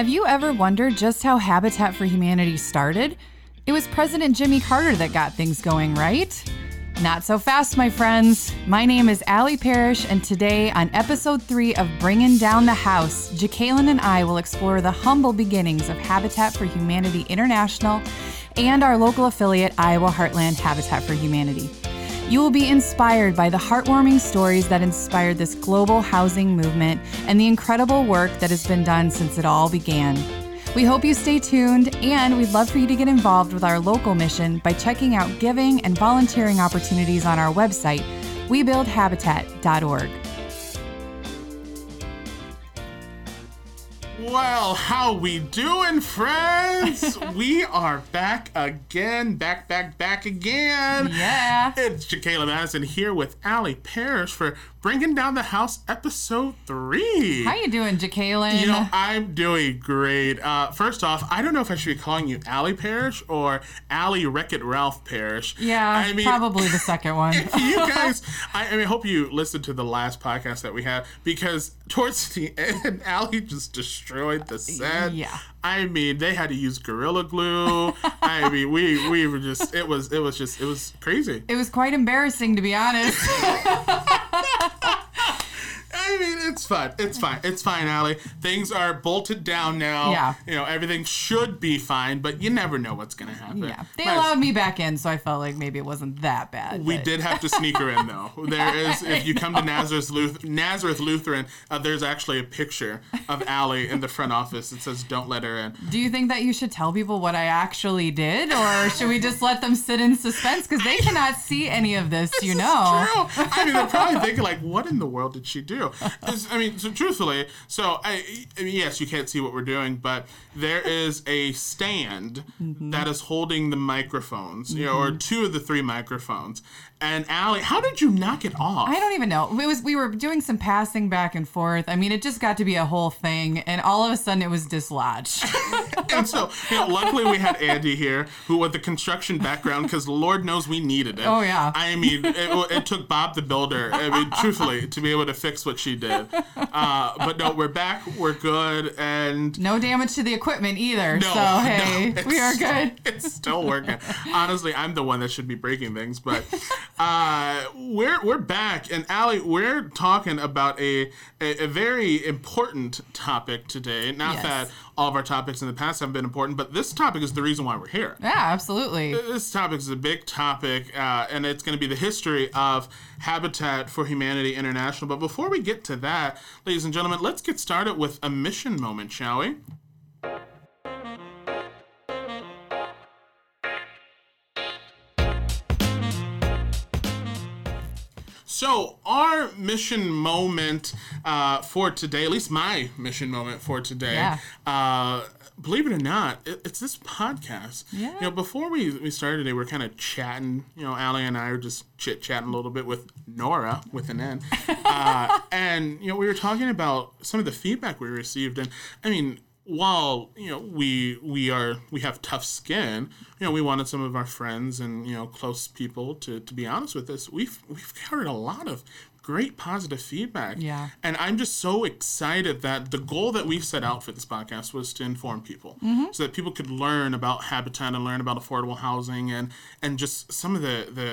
Have you ever wondered just how Habitat for Humanity started? It was President Jimmy Carter that got things going, right? Not so fast, my friends. My name is Allie Parrish, and today on episode three of Bringing Down the House, Jacqueline and I will explore the humble beginnings of Habitat for Humanity International and our local affiliate, Iowa Heartland Habitat for Humanity. You will be inspired by the heartwarming stories that inspired this global housing movement and the incredible work that has been done since it all began. We hope you stay tuned, and we'd love for you to get involved with our local mission by checking out giving and volunteering opportunities on our website, webuildhabitat.org. Well, how we doing, friends? we are back again, back, back, back again. Yeah. It's Jacqueline Madison here with Allie Parrish for Bringing Down the House episode three. How you doing, Jacqueline? You know, I'm doing great. Uh, first off, I don't know if I should be calling you Allie Parrish or Allie Wreck It Ralph Parrish. yeah, I mean, probably the second one. you guys, I, I mean, I hope you listened to the last podcast that we had because towards the end, Allie just destroyed the set. Yeah. I mean, they had to use gorilla glue. I mean, we we were just it was it was just it was crazy. it was quite embarrassing, to be honest. I mean, it's fine. It's fine. It's fine, Allie. Things are bolted down now. Yeah. You know, everything should be fine, but you never know what's gonna happen. yeah, they But- allowed me back in, so I felt like maybe it wasn't that bad. We but- did have to sneak her in though. There is, if you come to Nazareth, Luth- Nazareth Lutheran, uh, there's actually a picture of Allie in the front office. It says, "Don't let her in." Do you think that you should tell people what I actually did, or should we just let them sit in suspense because they cannot see any of this? you know. True. I mean, they're probably thinking like, "What in the world did she do?" I mean, so truthfully, so I, I mean, yes, you can't see what we're doing, but there is a stand Mm-hmm. that is holding the microphones, you know, or two of the three microphones. And Allie, how did you knock it off? I don't even know. It was we were doing some passing back and forth. I mean, it just got to be a whole thing, and all of a sudden it was dislodged. and so, you know, luckily we had Andy here, who with the construction background, because Lord knows we needed it. Oh, yeah. I mean, it, it took Bob the Builder. I mean, truthfully, to be able to fix what she did. Uh, but no, we're back. We're good, and No damage to the equipment either. no, so hey, no, we are good. It's still working. Honestly, I'm the one that should be breaking things, but uh, we're we're back, and Allie, we're talking about a a, a very important topic today. Not Yes. that all of our topics in the past have been important, but this topic is the reason why we're here. Yeah, absolutely. This topic is a big topic, uh, and it's going to be the history of Habitat for Humanity International. But before we get to that, ladies and gentlemen, let's get started with a mission moment, shall we? So, our mission moment uh, for today, at least my mission moment for today, Yeah. uh, believe it or not, it, it's this podcast. Yeah. You know, before we, we started today, we are kind of chatting. You know, Allie and I were just chit chatting a little bit with Nora with an N. uh, and, you know, we were talking about some of the feedback we received. And, I mean, while you know we we are we have tough skin you know we wanted some of our friends and you know close people to to be honest with us. We've we've heard a lot of great positive feedback. Yeah. and i'm just so excited that the goal that we've set out for this podcast was to inform people. Mm-hmm. So that people could learn about habitat and learn about affordable housing and and just some of the the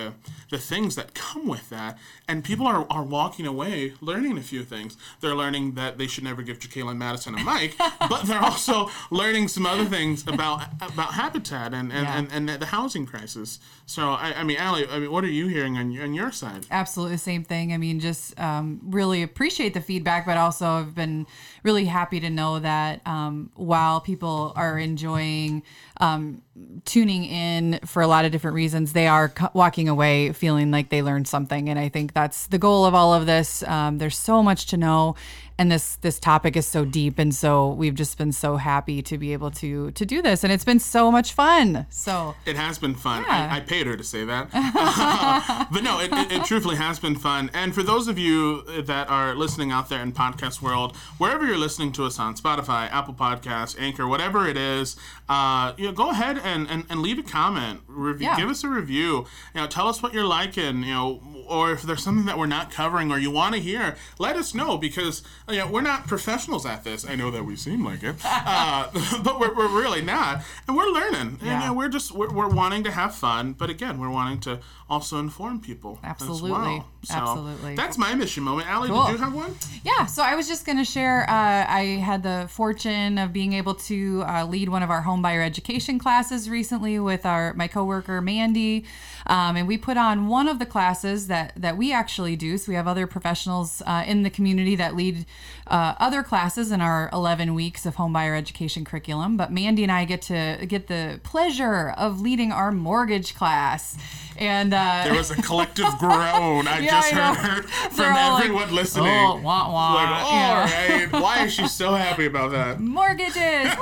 the things that come with that. And people are, are walking away learning a few things. They're learning that they should never give Jacqueline Madison a mic but they're also learning some other things about about habitat and and, Yeah. and, and the housing crisis. So I, I mean Allie I mean what are you hearing on your, on your side? Absolutely the same thing. I mean, just um, really appreciate the feedback, but also I've been really happy to know that um, while people are enjoying um, tuning in for a lot of different reasons, they are co- walking away feeling like they learned something. And I think that's the goal of all of this. Um, there's so much to know. And this this topic is so deep, and so we've just been so happy to be able to to do this, and it's been so much fun. So It has been fun. Yeah. I, I paid her to say that. but no, it, it, it truthfully has been fun. And for those of you that are listening out there in podcast world, wherever you're listening to us on Spotify, Apple Podcasts, Anchor, whatever it is, uh, you know, go ahead and, and, and leave a comment. Review, Yeah. Give us a review. You know, tell us what you're liking. You know, or if there's something that we're not covering or you want to hear, let us know because you know we're not professionals at this. I know that we seem like it, uh, but we're, we're really not, and we're learning. Yeah. And you know, we're just we're, we're wanting to have fun, but again, we're wanting to also inform people. Absolutely. As well. So Absolutely. That's my mission moment. Allie, Cool. did you have one? Yeah, so I was just going to share. Uh, I had the fortune of being able to uh, lead one of our home buyer education classes recently with our my coworker Mandy, um, and we put on one of the classes that that we actually do. So we have other professionals uh, in the community that lead uh, other classes in our 11 weeks of home buyer education curriculum. But Mandy and I get to get the pleasure of leading our mortgage class, and uh, There was a collective groan. I Yeah, just I heard from all like, everyone listening. "Oh, wah, wah." Like, all Yeah. right. Why is she so happy about that? mortgages.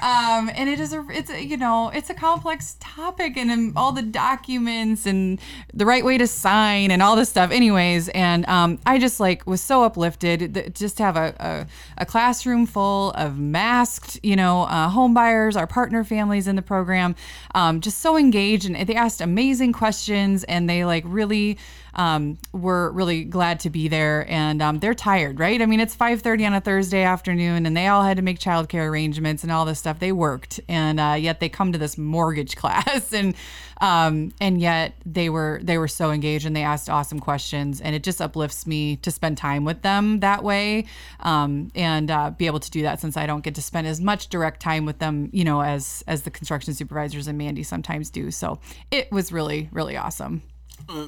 Um, and it is a it's a, you know it's a complex topic and um, all the documents and the right way to sign and all this stuff. Anyways, and um, I just like was so uplifted th- just to have a, a, a classroom full of masked you know uh, home buyers, our partner families in the program, um, just so engaged and they asked amazing questions and they like really um, were really glad to be there and um, they're tired right? I mean it's 5.30 on a thursday afternoon and they all had to make childcare arrangements and all this stuff. They worked and uh, yet they come to this mortgage class and um, and yet they were they were so engaged and they asked awesome questions and it just uplifts me to spend time with them that way um, and uh, be able to do that since i don't get to spend as much direct time with them you know as as the construction supervisors and mandy sometimes do. So it was really really awesome Uh,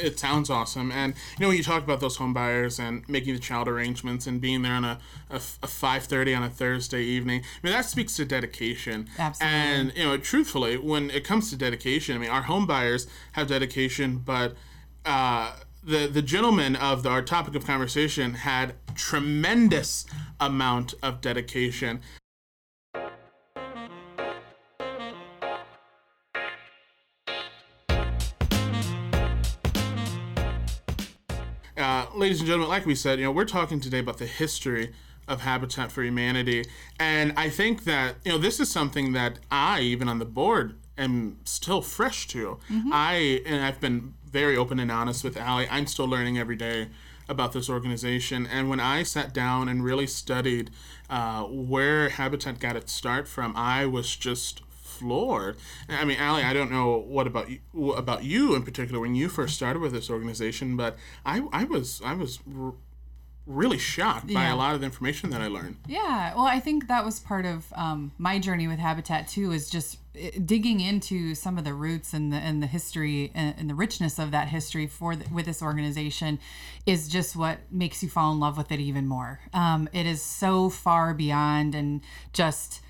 It sounds awesome. And you know, when you talk about those home buyers and making the child arrangements and being there on a, a, a 5.30 on a Thursday evening, I mean, that speaks to dedication. Absolutely. And, you know, truthfully, when it comes to dedication, I mean, our home buyers have dedication, but uh, the, the gentleman of the, our topic of conversation had tremendous amount of dedication. Ladies and gentlemen, like we said, you know, we're talking today about the history of Habitat for Humanity, and I think that you know this is something that I, even on the board, am still fresh to. I and I've been very open and honest with Allie. I'm still learning every day about this organization, and when I sat down and really studied uh, where Habitat got its start from, I was just floored. I mean, Allie, I don't know what about you, about you in particular when you first started with this organization, but I, I was I was r- really shocked by Yeah. a lot of the information that I learned. Yeah, well, I think that was part of um, my journey with Habitat too, is just uh, digging into some of the roots and the and the history and, and the richness of that history for the, with this organization, is just what makes you fall in love with it even more. Um, it is so far beyond and just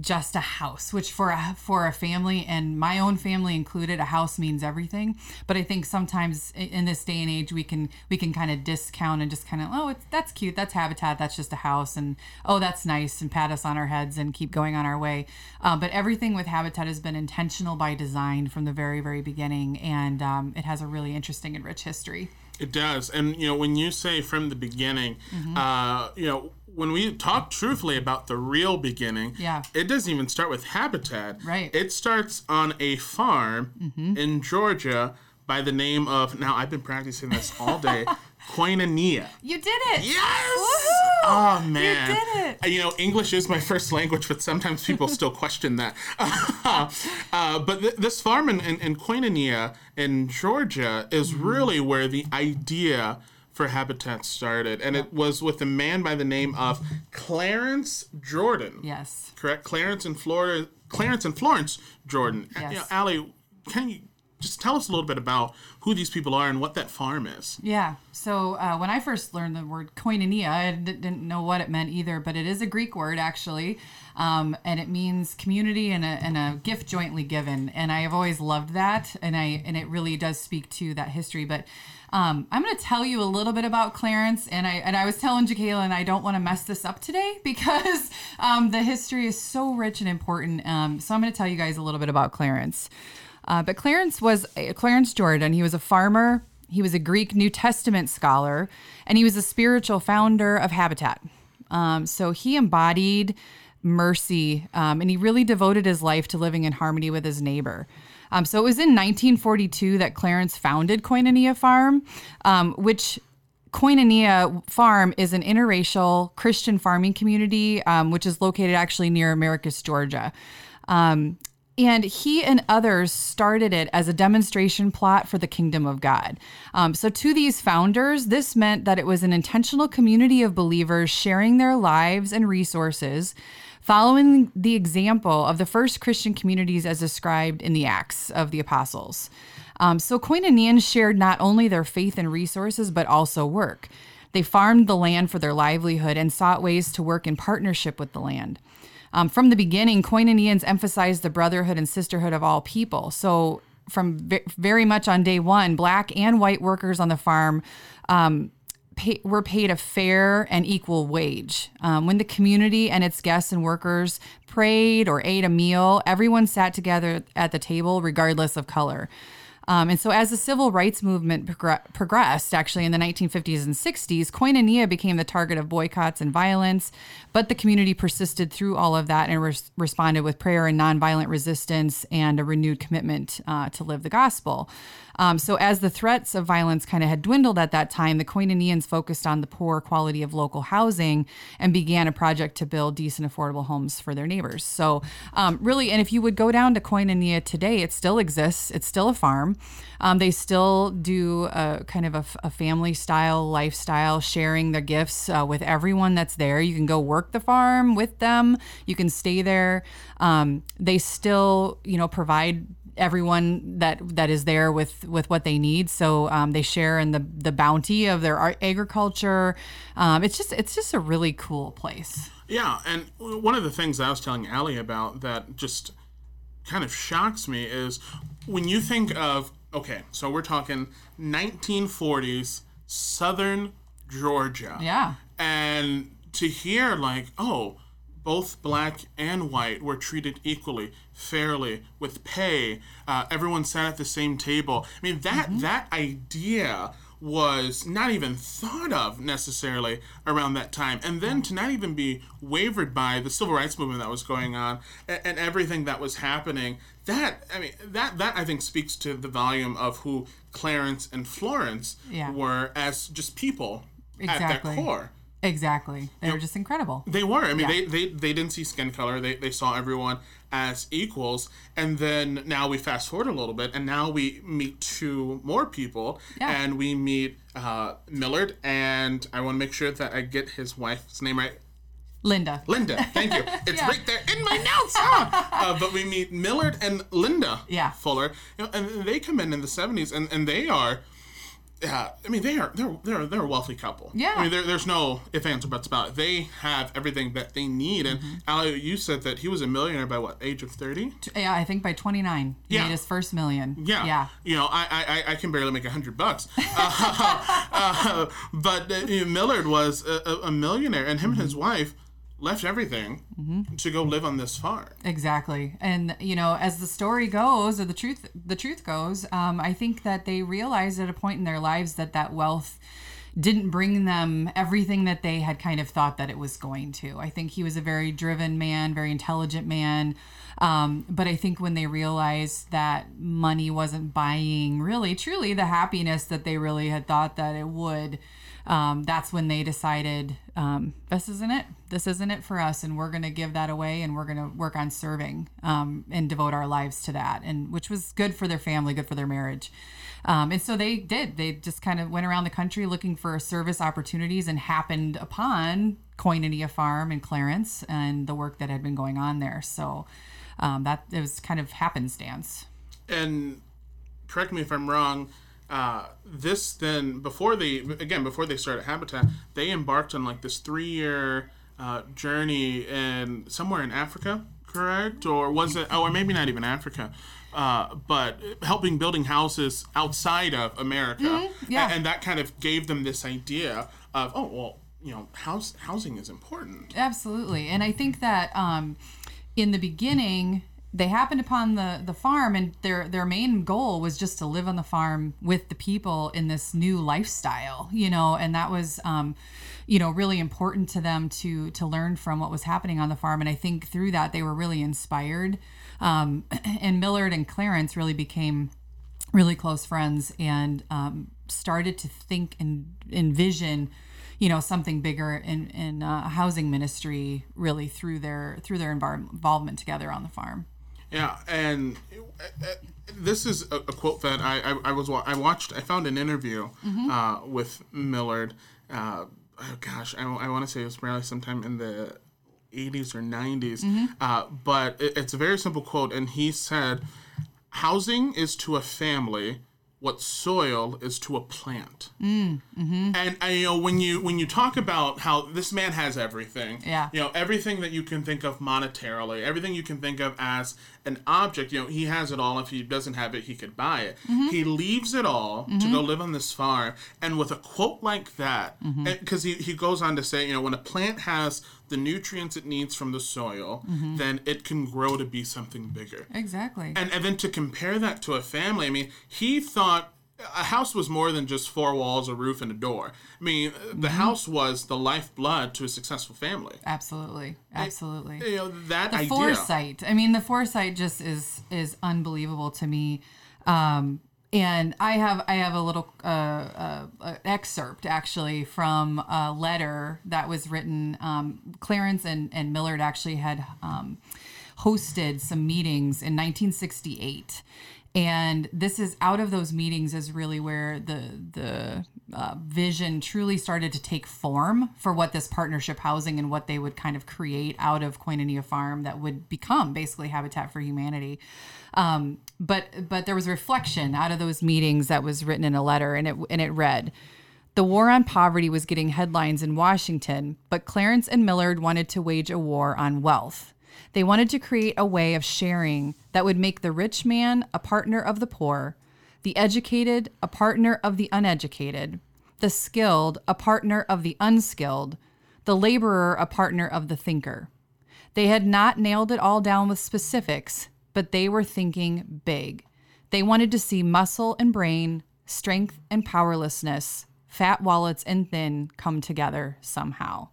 just a house which for a for a family and my own family included a house means everything. But i think sometimes in this day and age we can we can kind of discount and just kind of oh it's that's cute that's habitat that's just a house and oh that's nice and pat us on our heads and keep going on our way. Uh, but everything with habitat has been intentional by design from the very very beginning and um, it has a really interesting and rich history. It does, and you know when you say from the beginning, Mm-hmm. uh, you know when we talk truthfully about the real beginning, Yeah. it doesn't even start with Habitat. Right. It starts on a farm Mm-hmm. in Georgia by the name of now I've been practicing this all day, Koinonia. you did it Yes. Woohoo! Oh man, You did it. Uh, You know, English is my first language, but sometimes people still question that. uh, but th- this farm in, in, in Koinonia in Georgia is Mm-hmm. really where the idea for Habitat started, and it was with a man by the name of Clarence Jordan. yes Correct, Clarence and Florida, Clarence and Florence Jordan. Yes. You know, Allie, can you just tell us a little bit about who these people are and what that farm is? Yeah. So uh, when I first learned the word koinonia, I d- didn't know what it meant either, but it is a Greek word actually, um, and it means community and a, and a gift jointly given. And I have always loved that, and I and it really does speak to that history. But um, I'm going to tell you a little bit about Clarence, and I and I was telling Jacqueline I don't want to mess this up today because um, the history is so rich and important. Um, so I'm going to tell you guys a little bit about Clarence. Uh, but Clarence was Clarence Jordan. He was a farmer. He was a Greek New Testament scholar, and he was a spiritual founder of Habitat. Um, so he embodied mercy, um, and he really devoted his life to living in harmony with his neighbor. Um, so it was in 1942 that Clarence founded Koinonia Farm, um, which Koinonia Farm is an interracial Christian farming community, um, which is located actually near Americus, Georgia. Um, and he and others started it as a demonstration plot for the kingdom of God. Um, so, to these founders, this meant that it was an intentional community of believers sharing their lives and resources, following the example of the first Christian communities as described in the Acts of the Apostles. Um, so, Koinonians shared not only their faith and resources, but also work. They farmed the land for their livelihood and sought ways to work in partnership with the land. Um, from the beginning, Koinonians emphasized the brotherhood and sisterhood of all people. So, from v- very much on day one, black and white workers on the farm um, pay, were paid a fair and equal wage. Um, when the community and its guests and workers prayed or ate a meal, everyone sat together at the table, regardless of color. Um, and so, as the civil rights movement progr- progressed, actually in the 1950s and 60s, Koinonia became the target of boycotts and violence. But the community persisted through all of that and res- responded with prayer and nonviolent resistance and a renewed commitment uh, to live the gospel. Um, so, as the threats of violence kind of had dwindled at that time, the Koinonians focused on the poor quality of local housing and began a project to build decent, affordable homes for their neighbors. So, um, really, and if you would go down to Koinonia today, it still exists. It's still a farm. Um, they still do a kind of a, a, family style lifestyle, sharing their gifts uh, with everyone that's there. You can go work the farm with them. You can stay there. Um, they still, you know, provide everyone that that is there with with what they need. So um, they share in the the bounty of their agriculture. Um, it's just it's just a really cool place. Yeah, and one of the things I was telling Allie about that just kind of shocks me is when you think of okay, so we're talking 1940s Southern Georgia. Yeah, and to hear like oh both black and white were treated equally, fairly, with pay. Uh, everyone sat at the same table. I mean, that mm-hmm. that idea was not even thought of necessarily around that time. And then to not even be wavered by the civil rights movement that was going on and, and, everything that was happening, that I mean that that I think speaks to the volume of who Clarence and Florence yeah. were as just people exactly. at their core. Exactly. They were just incredible. They were. I mean, yeah. they, they they didn't see skin color. They, they saw everyone as equals. And then now we fast forward a little bit, and now we meet two more people, yeah. and we meet uh, Millard, and I want to make sure that I get his wife's name right. Linda. Linda, thank you. It's yeah. right there in my notes. uh, but we meet Millard and Linda yeah. Fuller, you know, and they come in in the 70s, and, and they are yeah, I mean they are they're they're they're a wealthy couple. Yeah, I mean there, there's no if ands or buts about it. They have everything that they need. And mm-hmm. Allie, you said that he was a millionaire by what age of thirty? Yeah, I think by twenty nine he yeah. made his first million. Yeah, yeah. You know, I I, I can barely make a hundred bucks, uh, uh, but uh, Millard was a, a millionaire, and him mm-hmm. and his wife left everything mm-hmm. to go live on this farm. Exactly, and you know, as the story goes, or the truth, the truth goes, um, I think that they realized at a point in their lives that that wealth didn't bring them everything that they had kind of thought that it was going to. I think he was a very driven man, very intelligent man. Um, but I think when they realized that money wasn't buying really, truly the happiness that they really had thought that it would, um, that's when they decided um, this isn't it. This isn't it for us, and we're going to give that away, and we're going to work on serving um, and devote our lives to that, and which was good for their family, good for their marriage. Um, and so they did. They just kind of went around the country looking for service opportunities, and happened upon Koinonia Farm in Clarence and the work that had been going on there. So um, that it was kind of happenstance. And correct me if I'm wrong uh, this then before they again before they started Habitat, they embarked on like this three year uh, journey in somewhere in Africa, correct? Or was it? Oh, or maybe not even Africa. Uh, but helping building houses outside of America, mm-hmm. yeah. and, and that kind of gave them this idea of oh well, you know, house housing is important. Absolutely, and I think that um, in the beginning they happened upon the the farm and their their main goal was just to live on the farm with the people in this new lifestyle you know and that was um you know really important to them to to learn from what was happening on the farm. And i think through that they were really inspired. Um, and millard and clarence really became really close friends and um, started to think and envision you know something bigger in in uh, housing ministry really through their through their involvement together on the farm Yeah, and uh, this is a, quote that I, I, I was wa- I watched. I found an interview uh, with Millard. Uh, oh gosh, I, I want to say it was probably sometime in the 80s or 90s. Uh, but it, it's a very simple quote, and he said, "Housing is to a family." What soil is to a plant, mm, mm-hmm. and I, you know when you when you talk about how this man has everything, Yeah. you know everything that you can think of monetarily everything you can think of as an object you know he has it all. If he doesn't have it he could buy it. He leaves it all to go live on this farm. And with a quote like that because he, he goes on to say you know when a plant has the nutrients it needs from the soil mm-hmm. then it can grow to be something bigger. Exactly. And, and then to compare that to a family, I mean, he thought a house was more than just four walls, a roof, and a door. I mean, uh, the mm-hmm. house was the lifeblood to a successful family. absolutely. Absolutely. You know, that the idea. foresight. I mean the foresight just is is unbelievable to me. Um and i have i have a little uh, uh, uh, excerpt actually from a letter that was written um, clarence and, and millard actually had um, hosted some meetings in 1968 and this is out of those meetings is really where the the uh, vision truly started to take form for what this partnership housing and what they would kind of create out of Koinonia Farm that would become basically Habitat for Humanity. Um, but but there was reflection out of those meetings that was written in a letter, and it and it read. The war on poverty was getting headlines in Washington, but Clarence and Millard wanted to wage a war on wealth. They wanted to create a way of sharing that would make the rich man a partner of the poor, the educated a partner of the uneducated, the skilled a partner of the unskilled, the laborer a partner of the thinker. They had not nailed it all down with specifics, but they were thinking big. They wanted to see muscle and brain, strength and powerlessness, fat wallets and thin come together somehow.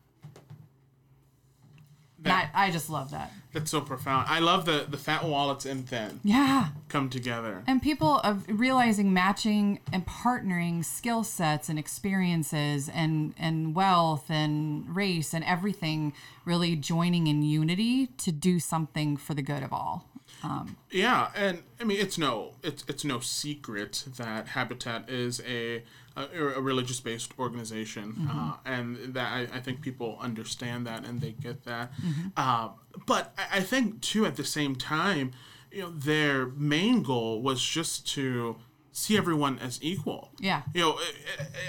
That, I just love that. That's so profound. I love the the fat wallets and thin Yeah. come together. And people of realizing matching and partnering skill sets and experiences and and wealth and race and everything really joining in unity to do something for the good of all. Yeah, and I mean it's no it's it's no secret that Habitat is a a, a religious based organization, uh, and that I, I think people understand that and they get that. Uh, but I, I think too at the same time, you know, their main goal was just to see everyone as equal. Yeah. You know,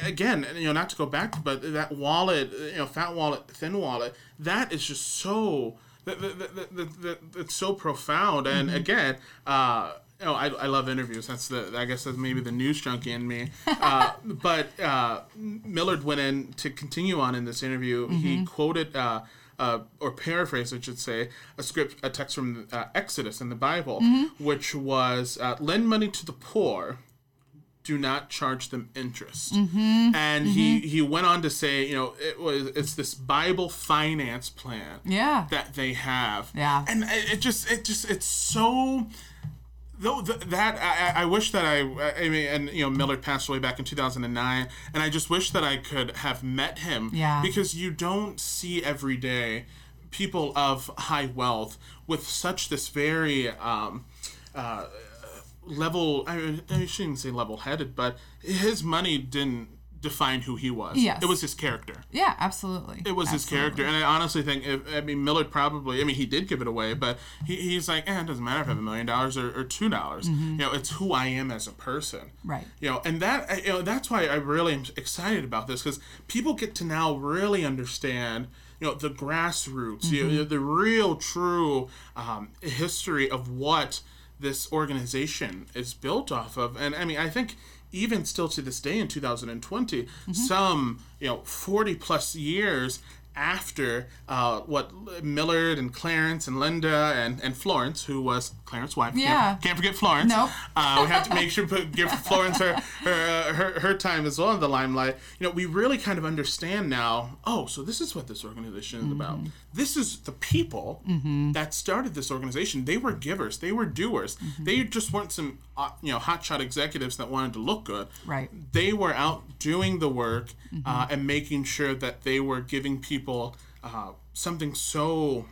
again, you know, not to go back, but that wallet, you know, fat wallet, thin wallet, that is just so that, that, that, that, that's so profound. And again, uh, you know, I, I love interviews. That's the I guess that's maybe the news junkie in me. Uh, but uh, Millard went in to continue on in this interview. He quoted. Uh, uh, or paraphrase, I should say, a script, a text from uh, Exodus in the Bible, which was uh, lend money to the poor, do not charge them interest. And he he went on to say, you know, it was it's this Bible finance plan Yeah. that they have. Yeah. And it it just it just it's so though th- that I, I wish that I I mean and you know Millard passed away back in 2009 and I just wish that I could have met him Yeah. because you don't see every day people of high wealth with such this very um uh level I, I shouldn't say level headed but his money didn't define who he was Yes. it was his character Yeah, absolutely. it was his character, and I honestly think, if, I mean, Millard probably, I mean, he did give it away, but he, he's like, eh, it doesn't matter if I have a million dollars or, or two dollars. You know, it's who I am as a person. Right. You know, and that, you know, that's why I really am excited about this because people get to now really understand, you know, the grassroots, you know, the real, true um, history of what this organization is built off of. And I mean, I think even still to this day in 2020, mm-hmm. some, you know, 40 plus years after uh, what Millard and Clarence and Linda and, and Florence, who was Clarence's wife. Yeah. Can't, can't forget Florence. Nope. Uh, we have to make sure to give Florence her her, uh, her her time as well in the limelight. You know, we really kind of understand now. Oh, so this is what this organization is about. This is the people that started this organization. They were givers. They were doers. They just weren't some uh, you know hotshot executives that wanted to look good. Right. They were out doing the work uh, and making sure that they were giving people uh, something so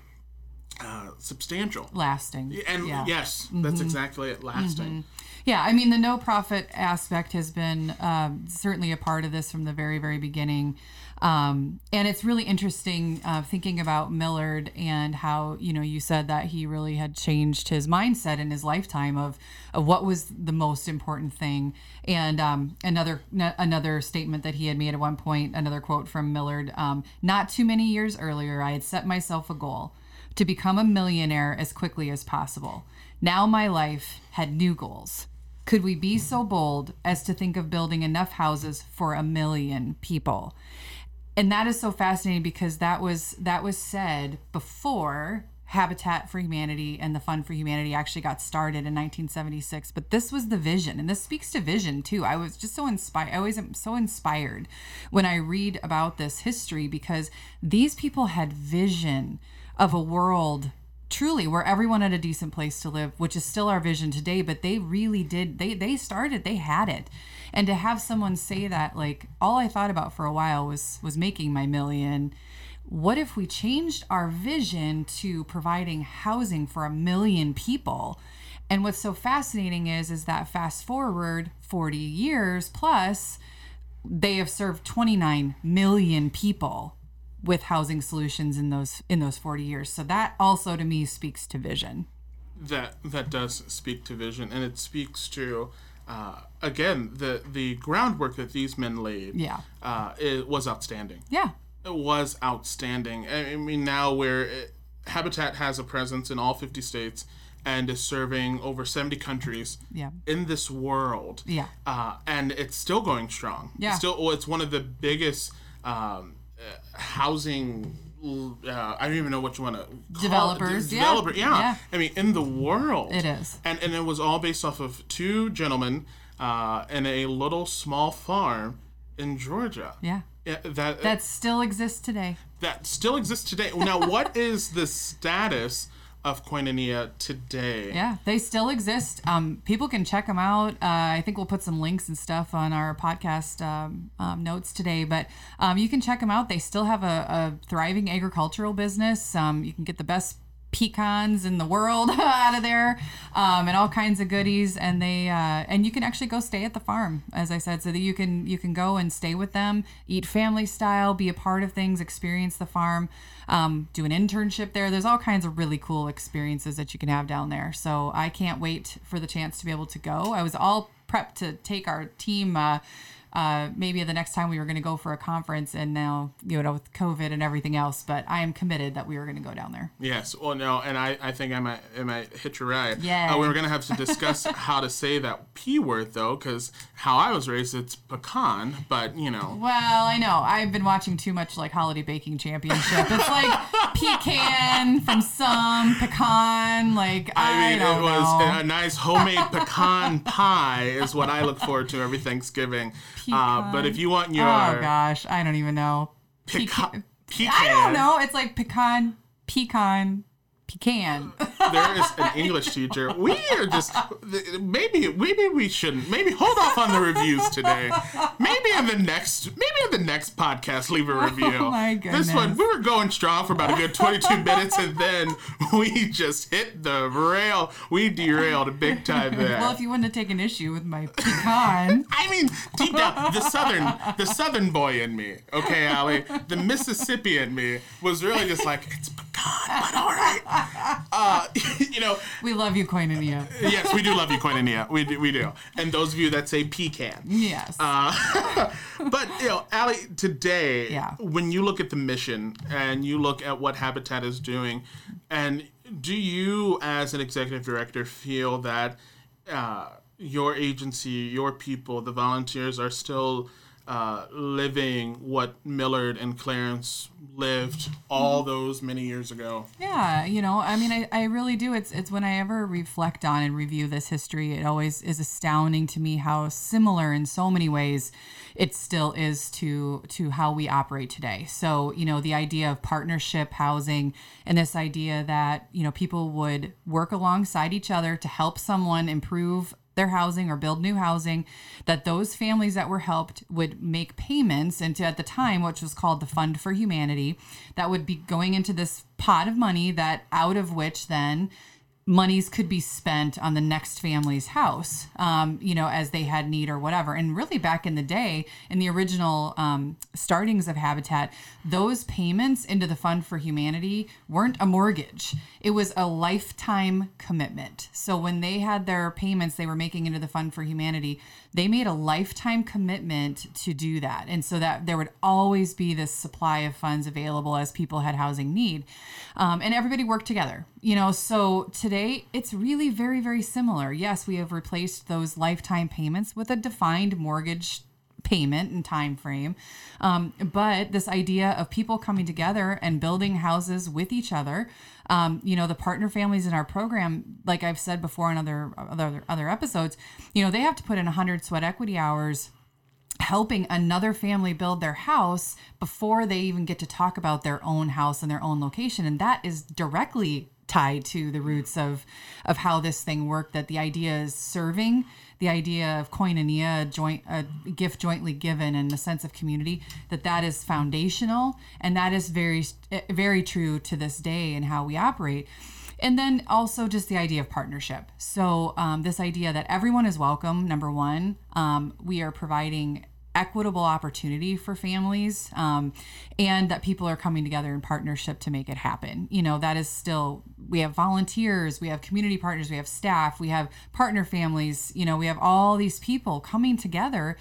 uh, substantial. Lasting. And yeah. yes, that's exactly it. Lasting. Yeah, I mean, the no profit aspect has been um, certainly a part of this from the very, very beginning. Um, and it's really interesting uh, thinking about Millard and how, you know, you said that he really had changed his mindset in his lifetime of, of what was the most important thing. And um, another n- another statement that he had made at one point, another quote from Millard, um, not too many years earlier, I had set myself a goal to become a millionaire as quickly as possible. Now my life had new goals. Could we be so bold as to think of building enough houses for a million people? And that is so fascinating because that was that was said before Habitat for Humanity and the Fund for Humanity actually got started in 1976. But this was the vision, and this speaks to vision too. I was just so inspired. I always am so inspired when I read about this history because these people had vision of a world truly where everyone had a decent place to live which is still our vision today but they really did they they started they had it. And to have someone say that like all i thought about for a while was was making my million. What if we changed our vision to providing housing for a million people? And what's so fascinating is is that fast forward 40 years plus they have served 29 million people with housing solutions in those in those 40 years. So that also to me speaks to vision. That that does speak to vision, and it speaks to uh, again the the groundwork that these men laid. Yeah. uh, it was outstanding. Yeah. It was outstanding. I mean, now where it, Habitat has a presence in all 50 states and is serving over 70 countries Yeah. in this world. Yeah. Uh, and it's still going strong. Yeah. It's still, it's one of the biggest um, uh, housing. Uh, I don't even know what you want to Developers, yeah. Developer, yeah. Yeah. I mean, in the world, It is. and and it was all based off of two gentlemen uh, in a little small farm in Georgia. Yeah. Yeah, that That still exists today. that still exists today. Now, what is the status of Koinonia today? Yeah, they still exist. Um, people can check them out. Uh, I think we'll put some links and stuff on our podcast um, um, notes today, but um, you can check them out. They still have a, a thriving agricultural business. Um, you can get the best pecans in the world out of there um, and all kinds of goodies. And they uh, and you can actually go stay at the farm as i said so that you can you can go and stay with them eat family style be a part of things experience the farm um, do an internship there. There's all kinds of really cool experiences that you can have down there. So i can't wait for the chance to be able to go. I was all prepped to take our team uh, uh, maybe the next time we were going to go for a conference and now you know with covid and everything else but i am committed that we were going to go down there Yes. Well, no, and I, I think I might I might hit you right. Yay. Uh, we were gonna have to discuss how to say that p word though, because how I was raised, it's pecan, but you know. Well, I know. I've been watching too much like Holiday Baking Championship. It's like pecan from some pecan. Like I, I mean, it was know. a nice homemade pecan pie is what I look forward to every Thanksgiving. Uh, but if you want your oh gosh, I don't even know. peca- pecan, I don't know. It's like pecan, pecan, pecan. there is an English teacher. We are just maybe maybe we shouldn't. Maybe hold off on the reviews today. Maybe in the next maybe in the next podcast leave a oh review. Oh my goodness. This one we were going strong for about a good 22 minutes and then we just hit the rail. We derailed a big time there. well, if you wouldn't have taken issue with my pecan. I mean, deep down, the southern, the southern boy in me, okay, Allie, the Mississippi in me was really just like, it's pecan, but all right. Uh, you know, We love you, Koinonia. yes, we do love you, Koinonia. We do, we do. And those of you that say pecan. Yes. Uh, but, you know, Allie, today, Yeah. when you look at the mission and you look at what Habitat is doing, and do you, as an executive director, feel that uh, your agency, your people, the volunteers are still uh, living what Millard and Clarence lived all those many years ago. Yeah, you know, I mean, I, I really do. It's it's when I ever reflect on and review this history, it always is astounding to me how similar in so many ways it still is to to how we operate today. So, you know, the idea of partnership housing and this idea that, you know, people would work alongside each other to help someone improve their housing or build new housing, that those families that were helped would make payments into at the time, which was called the Fund for Humanity, that would be going into this pot of money that out of which then monies could be spent on the next family's house, um, you know, as they had need or whatever. And really, back in the day, in the original um, startings of Habitat, those payments into the Fund for Humanity weren't a mortgage, it was a lifetime commitment. So when they had their payments they were making into the Fund for Humanity, they made a lifetime commitment to do that. And so that there would always be this supply of funds available as people had housing need. Um, and everybody worked together, you know. So today it's really very, very similar. Yes, we have replaced those lifetime payments with a defined mortgage payment and time frame um, but this idea of people coming together and building houses with each other um, you know the partner families in our program like i've said before in other other other episodes you know they have to put in 100 sweat equity hours helping another family build their house before they even get to talk about their own house and their own location and that is directly tied to the roots of of how this thing worked that the idea is serving the idea of koinonia a joint a gift jointly given and the sense of community that that is foundational and that is very very true to this day and how we operate. And then also just the idea of partnership. So um, this idea that everyone is welcome number one um, we are providing equitable opportunity for families um, and that people are coming together in partnership to make it happen. You know that is still we have volunteers we have community partners we have staff we have partner families you know we have all these people coming together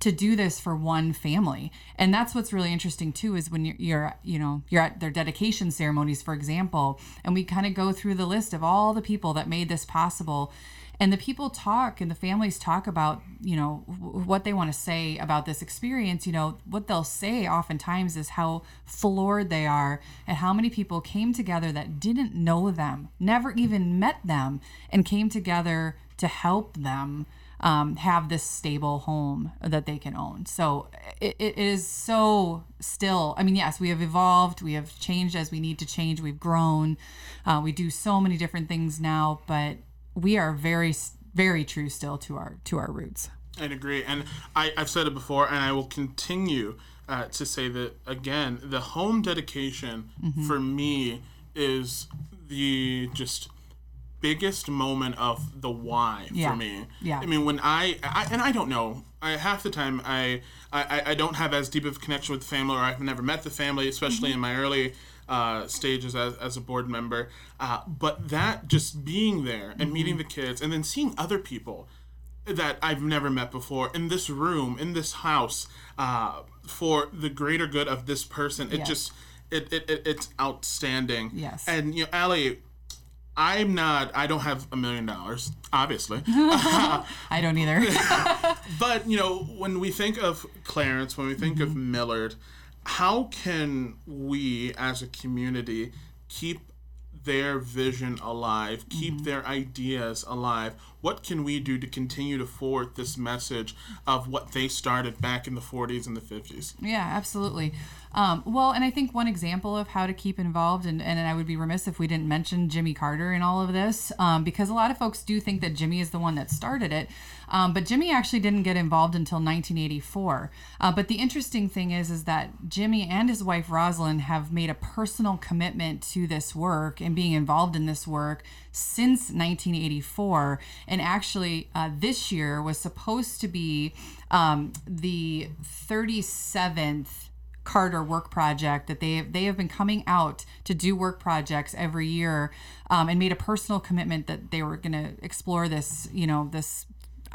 to do this for one family. And that's what's really interesting too is when you're, you're you know you're at their dedication ceremonies for example and we kind of go through the list of all the people that made this possible and the people talk and the families talk about you know what they want to say about this experience you know what they'll say oftentimes is how floored they are at how many people came together that didn't know them never even met them and came together to help them um, have this stable home that they can own. So it, it is so still, I mean, yes, we have evolved, we have changed as we need to change, we've grown, uh, we do so many different things now, but we are very very true still to our to our roots i agree and I, i've said it before and i will continue uh, to say that again the home dedication mm-hmm. for me is the just biggest moment of the why yeah. for me yeah i mean when I, I and i don't know I, half the time I, I I don't have as deep of a connection with the family, or I've never met the family, especially mm-hmm. in my early uh, stages as, as a board member. Uh, but that just being there and mm-hmm. meeting the kids and then seeing other people that I've never met before in this room, in this house, uh, for the greater good of this person, it yes. just it, it, it, it's outstanding. Yes. And you know, Allie, I'm not. I don't have a million dollars, obviously. I don't either. but you know, when we think of Clarence, when we think mm-hmm. of Millard, how can we as a community keep their vision alive, keep mm-hmm. their ideas alive? What can we do to continue to forward this message of what they started back in the 40s and the 50s? Yeah, absolutely. Um, well, and I think one example of how to keep involved, and, and I would be remiss if we didn't mention Jimmy Carter in all of this, um, because a lot of folks do think that Jimmy is the one that started it. Um, but Jimmy actually didn't get involved until 1984. Uh, but the interesting thing is, is that Jimmy and his wife Rosalynn have made a personal commitment to this work and being involved in this work since 1984. And actually, uh, this year was supposed to be um, the 37th Carter work project that they they have been coming out to do work projects every year, um, and made a personal commitment that they were going to explore this, you know, this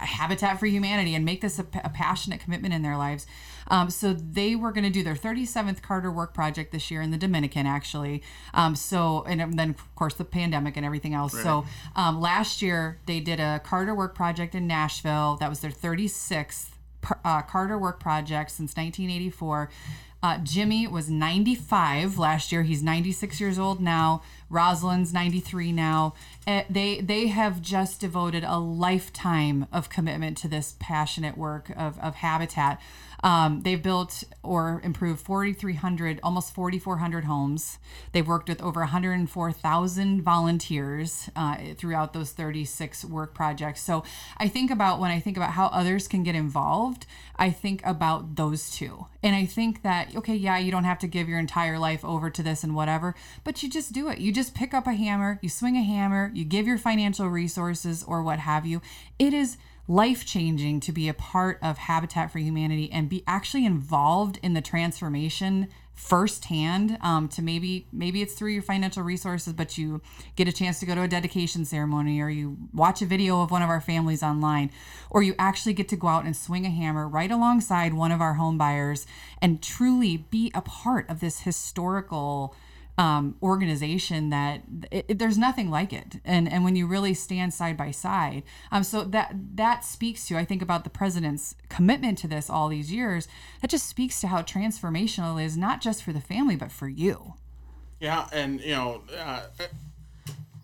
Habitat for Humanity and make this a, a passionate commitment in their lives. Um, so they were going to do their 37th Carter Work Project this year in the Dominican, actually. Um, so and then of course the pandemic and everything else. Right. So um, last year they did a Carter Work Project in Nashville. That was their 36th uh, Carter Work Project since 1984. Uh, Jimmy was 95 last year. He's 96 years old now. Rosalynn's 93 now. Uh, they they have just devoted a lifetime of commitment to this passionate work of, of habitat. Um, they've built or improved 4,300, almost 4,400 homes. They've worked with over 104,000 volunteers uh, throughout those 36 work projects. So I think about when I think about how others can get involved, I think about those two. And I think that, okay, yeah, you don't have to give your entire life over to this and whatever, but you just do it. You just pick up a hammer, you swing a hammer, you give your financial resources or what have you. It is life changing to be a part of Habitat for Humanity and be actually involved in the transformation firsthand um, to maybe maybe it's through your financial resources but you get a chance to go to a dedication ceremony or you watch a video of one of our families online or you actually get to go out and swing a hammer right alongside one of our home buyers and truly be a part of this historical um, organization that it, it, there's nothing like it. And and when you really stand side by side, um, so that that speaks to I think about the president's commitment to this all these years. That just speaks to how transformational it is, not just for the family but for you. Yeah, and you know. Uh,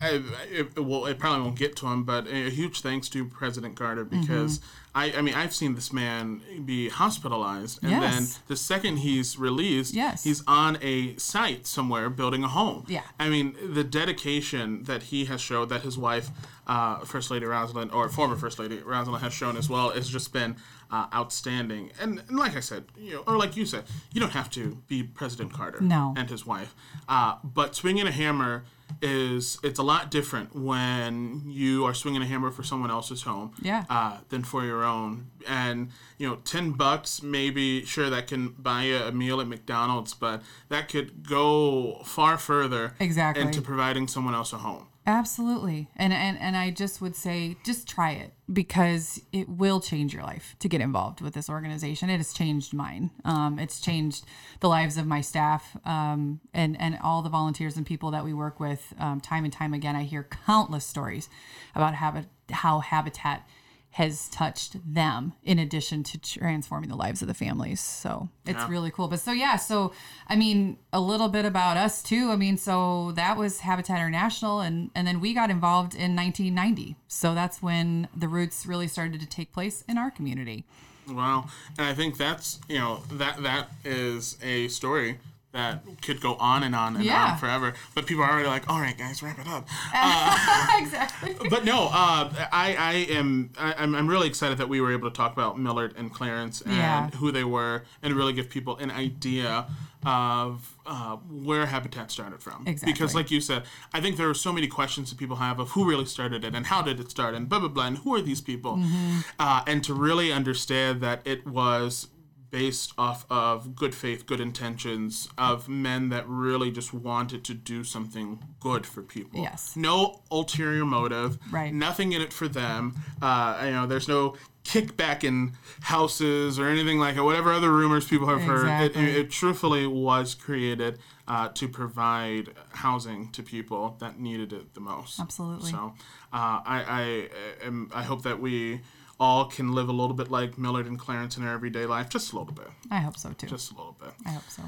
I, it, well, it probably won't get to him, but a huge thanks to President Carter because mm-hmm. I, I mean, I've seen this man be hospitalized, and yes. then the second he's released, yes. he's on a site somewhere building a home. Yeah, I mean, the dedication that he has showed, that his wife, uh, First Lady Rosalynn, or former First Lady Rosalynn, has shown as well, has just been uh, outstanding. And, and, like I said, you know, or like you said, you don't have to be President Carter no. and his wife, uh, but swinging a hammer is it's a lot different when you are swinging a hammer for someone else's home yeah. uh, than for your own and you know 10 bucks maybe sure that can buy you a meal at mcdonald's but that could go far further exactly into providing someone else a home Absolutely. And, and and I just would say just try it because it will change your life to get involved with this organization. It has changed mine. Um, it's changed the lives of my staff um, and, and all the volunteers and people that we work with um, time and time again. I hear countless stories about habit, how Habitat has touched them in addition to transforming the lives of the families. So it's yeah. really cool. But so, yeah, so I mean, a little bit about us too. I mean, so that was Habitat International, and, and then we got involved in 1990. So that's when the roots really started to take place in our community. Wow. And I think that's, you know, that that is a story that could go on and on and yeah. on forever. But people are already like, all right, guys, wrap it up. Uh, exactly. But no, uh, I, I am I, am I'm really excited that we were able to talk about Millard and Clarence and yeah. who they were and really give people an idea of uh, where Habitat started from. Exactly. Because, like you said, I think there are so many questions that people have of who really started it and how did it start and blah, blah, blah, and who are these people? Mm-hmm. Uh, and to really understand that it was based off of good faith, good intentions of men that really just wanted to do something good for people. Yes. No ulterior motive. Right. Nothing in it for them. Uh, you know, there's no kickback in houses or anything like it. Whatever other rumors people have exactly. heard, it, it, it, truthfully was created uh, to provide housing to people that needed it the most. Absolutely. So uh, I I, am, I hope that we all can live a little bit like Millard and Clarence in our everyday life, just a little bit. I hope so too. Just a little bit. I hope so.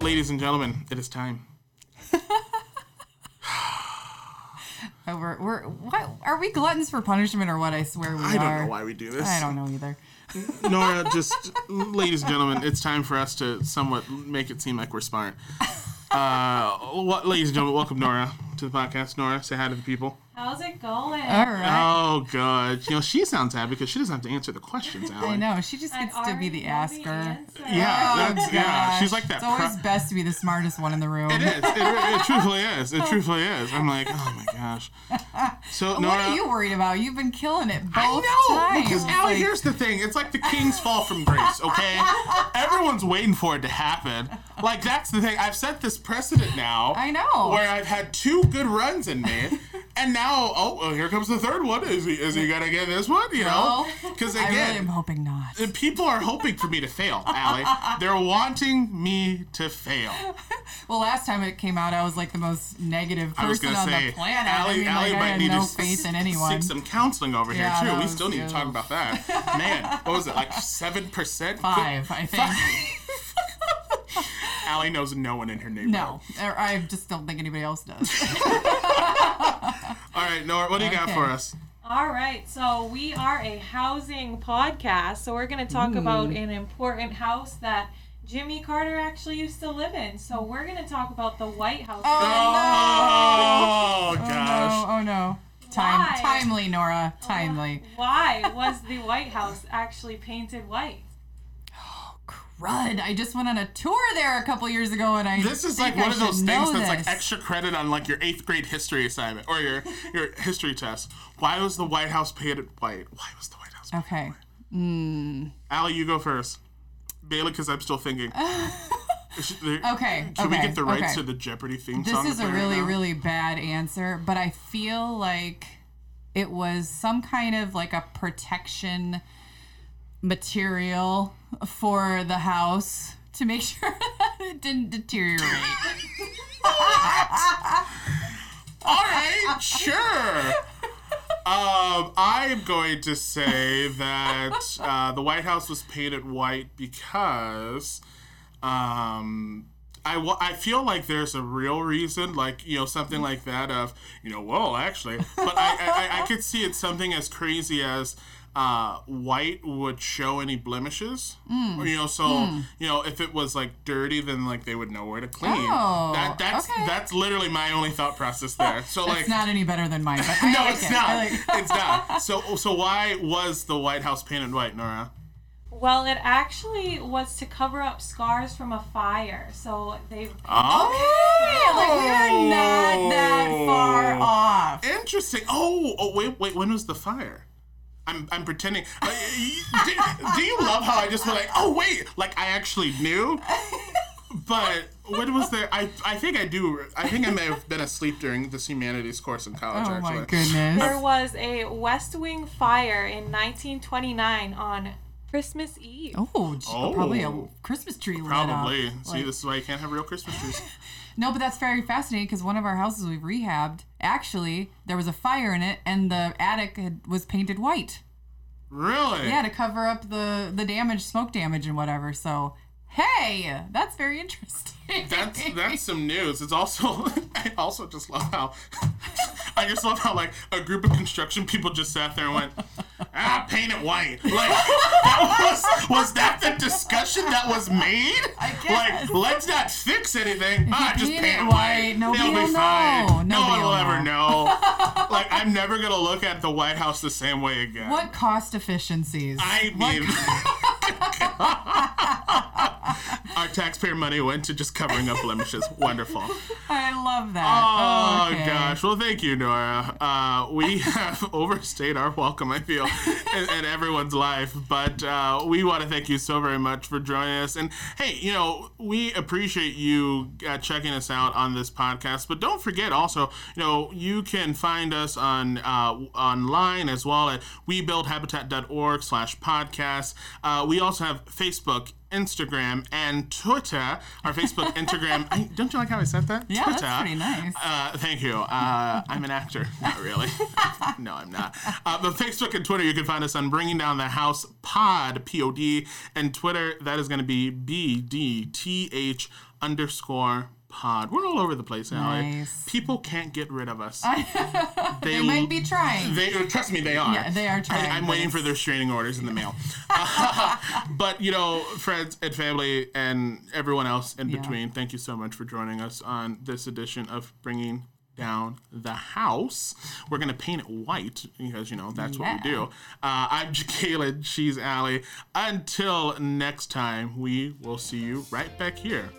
Ladies and gentlemen, it is time. oh, we're, we're what are we gluttons for punishment or what? I swear we I don't are. know why we do this. I don't know either. Nora, just ladies and gentlemen, it's time for us to somewhat make it seem like we're smart. Uh, ladies and gentlemen, welcome Nora to the podcast. Nora, say hi to the people. How's it going? All right. Oh, God. You know, she sounds happy because she doesn't have to answer the questions, I know. She just gets to be the asker. Yeah, oh, yeah. She's like that. It's always pro- best to be the smartest one in the room. It is. It, it, truthfully is. It truthfully is. I'm like, oh my gosh. So, what are you worried about? You've been killing it both times. I know times. because Allie, like... here's the thing. It's like the kings fall from grace. Okay, everyone's waiting for it to happen. Like that's the thing. I've set this precedent now. I know. Where I've had two good runs in me and now, oh, well, here comes the third one. Is he is he gonna get this one? You know, because Well, because I really am again, hoping not. people are hoping for me to fail, Allie. They're wanting me to fail. Well, last time it came out, I was like the most negative person on say, the planet. Allie, I mean, Allie like, I might need no to faith in s- anyone. seek some counseling over Yeah, here too. We still need to talk about that. Man, what was it like seven percent? Five, I think. Allie knows no one in her neighborhood. No, I just don't think anybody else does. All right, Nora, what do you got for us? All right, so we are a housing podcast. So we're going to talk about an important house that Jimmy Carter actually used to live in. So we're going to talk about the White House. Oh, Oh gosh. no! Oh no! Time, timely, Nora. Uh, timely. Why was the White House actually painted white? Crud! I just went on a tour there a couple years ago, and I. This is like I one of those things that's like extra credit on like your eighth grade history assignment or your your history test. Why was the White House painted white? Why was the White House? Painted white? Hmm. Okay. Allie, you go first. Bailey, because I'm still thinking. Should there- Okay. Should we get the rights okay. to the Jeopardy theme This song? This is a play right really, really bad answer, but I feel like it was some kind of like a protection material for the house to make sure that it didn't deteriorate. All right, sure. Um, I'm going to say that uh, the White House was painted white because um, I, I feel like there's a real reason, like, you know, something like that of, you know, well, actually, but I, I, I- I could see it something as crazy as uh, white would show any blemishes. Or, you know, so, you know, if it was like dirty, then like they would know where to clean. Oh, that, that's, okay. that's literally my only thought process there. So, like, It's not any better than mine, but no, like it's it. not. Like- it's not. So, so why was the White House painted white, Nora? Well, it actually was to cover up scars from a fire. So they. Oh, Okay, like we are not that far off. Interesting. Oh, oh, wait, wait. When was the fire? I'm, I'm pretending. Uh, do, do you love how I just went like, oh wait, like I actually knew? But when was there? I, I think I do. I think I may have been asleep during this humanities course in college. Oh actually. my goodness. There was a West Wing fire in 1929 on Christmas Eve. Oh, gee, probably a Oh. Christmas tree lit Probably. up. See, Like- this is why you can't have real Christmas trees. No, but that's very fascinating because one of our houses we've rehabbed, actually, there was a fire in it and the attic had, was painted white. Really? Yeah, to cover up the, the damage, smoke damage and whatever. So, hey, that's very interesting. That's that's some news. It's also I also just love how I just love how like a group of construction people just sat there and went, ah, paint it white. Like that was was that the discussion that was made? I guess. Like let's not fix anything. Ah, just paint paint it it white, white. nobody It'll be know. fine. No one will ever know. like I'm never gonna look at the White House the same way again. What cost efficiencies? I mean, our taxpayer money went to just covering up blemishes. Wonderful. I love that. Oh Okay. gosh! Well, thank you, Nora. Uh, we have overstayed our welcome. I feel in, in everyone's life, but uh, we want to thank you so very much for joining us. And hey, you know, we appreciate you uh, checking us out on this podcast. But don't forget, also, you know, you can find us on uh, online as well at webuildhabitat.org slash podcast. Uh, we also have Facebook. Instagram and Twitter. Our Facebook, Instagram. I, don't you like how I said that? Yeah, Twitter. that's pretty nice. Uh, thank you. Uh, I'm an actor. Not really. no, I'm not. Uh, but Facebook and Twitter, you can find us on Bringing Down the House Pod, P O D, and Twitter, that is going to be B D T H underscore pod. We're all over the place, now. Nice. People can't get rid of us. They might be trying. They trust me, they are. Yeah, they are trying, I, am waiting for their restraining orders in the mail. but you know, friends and family and everyone else in Yeah. between, thank you so much for joining us on this edition of bringing down the house. We're gonna paint it white because you know that's what we do. Uh, I'm Jacqueline. She's Allie. Until next time, we will see you right back here